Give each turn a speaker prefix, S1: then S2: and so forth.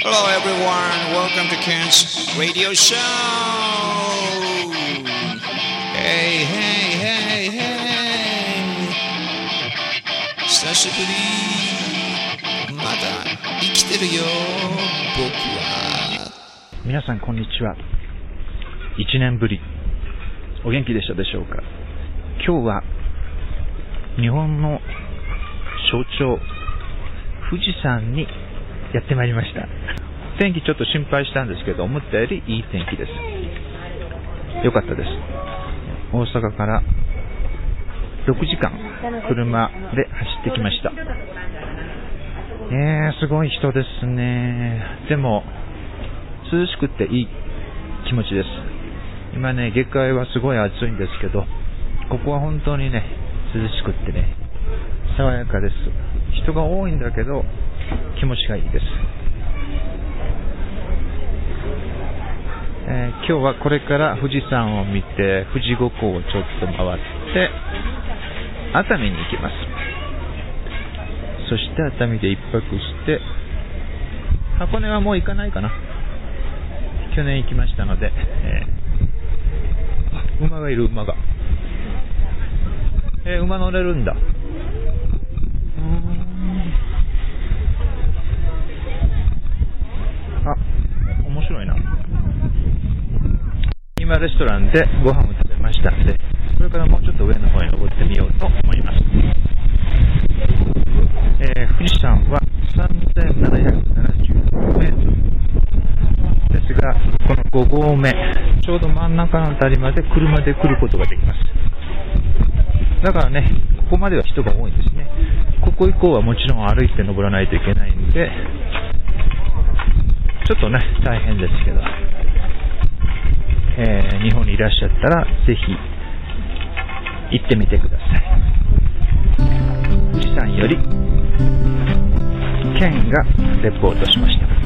S1: Hello everyone, welcome to Ken's radio show. Hey, hey, hey, hey. 久しぶり。まだ生きてるよ、僕は。
S2: 皆さんこんにちは。1年ぶり。お元気でしたでしょうか？今日は日本の象徴、富士山にやってまいりました。天気ちょっと心配したんですけど、思ったよりいい天気です。よかったです。大阪から6時間車で走ってきました。えー、すごい人ですね。でも、涼しくっていい気持ちです。今ね、下界はすごい暑いんですけど、ここは本当にね、涼しくってね、爽やかです。人が多いんだけど、気持ちがいいです。えー今日はこれから富士山を見て、富士五湖をちょっと回って、熱海に行きます。そして熱海で一泊して、箱根はもう行かないかな。去年行きましたので、えー馬がいる、馬が。えー馬乗れるんだ。今レストランでご飯を食べましたんで、これからもうちょっと上の方に登ってみようと思います。えー富士山は3776メートルですが、この5合目、ちょうど真ん中のあたりまで車で来ることができます。だからね、ここまでは人が多いんですね。ここ以降はもちろん歩いて登らないといけないんで、ちょっとね、大変ですけど、えー日本にいらっしゃったら、ぜひ、行ってみてください。富士山より、県がレポートしました。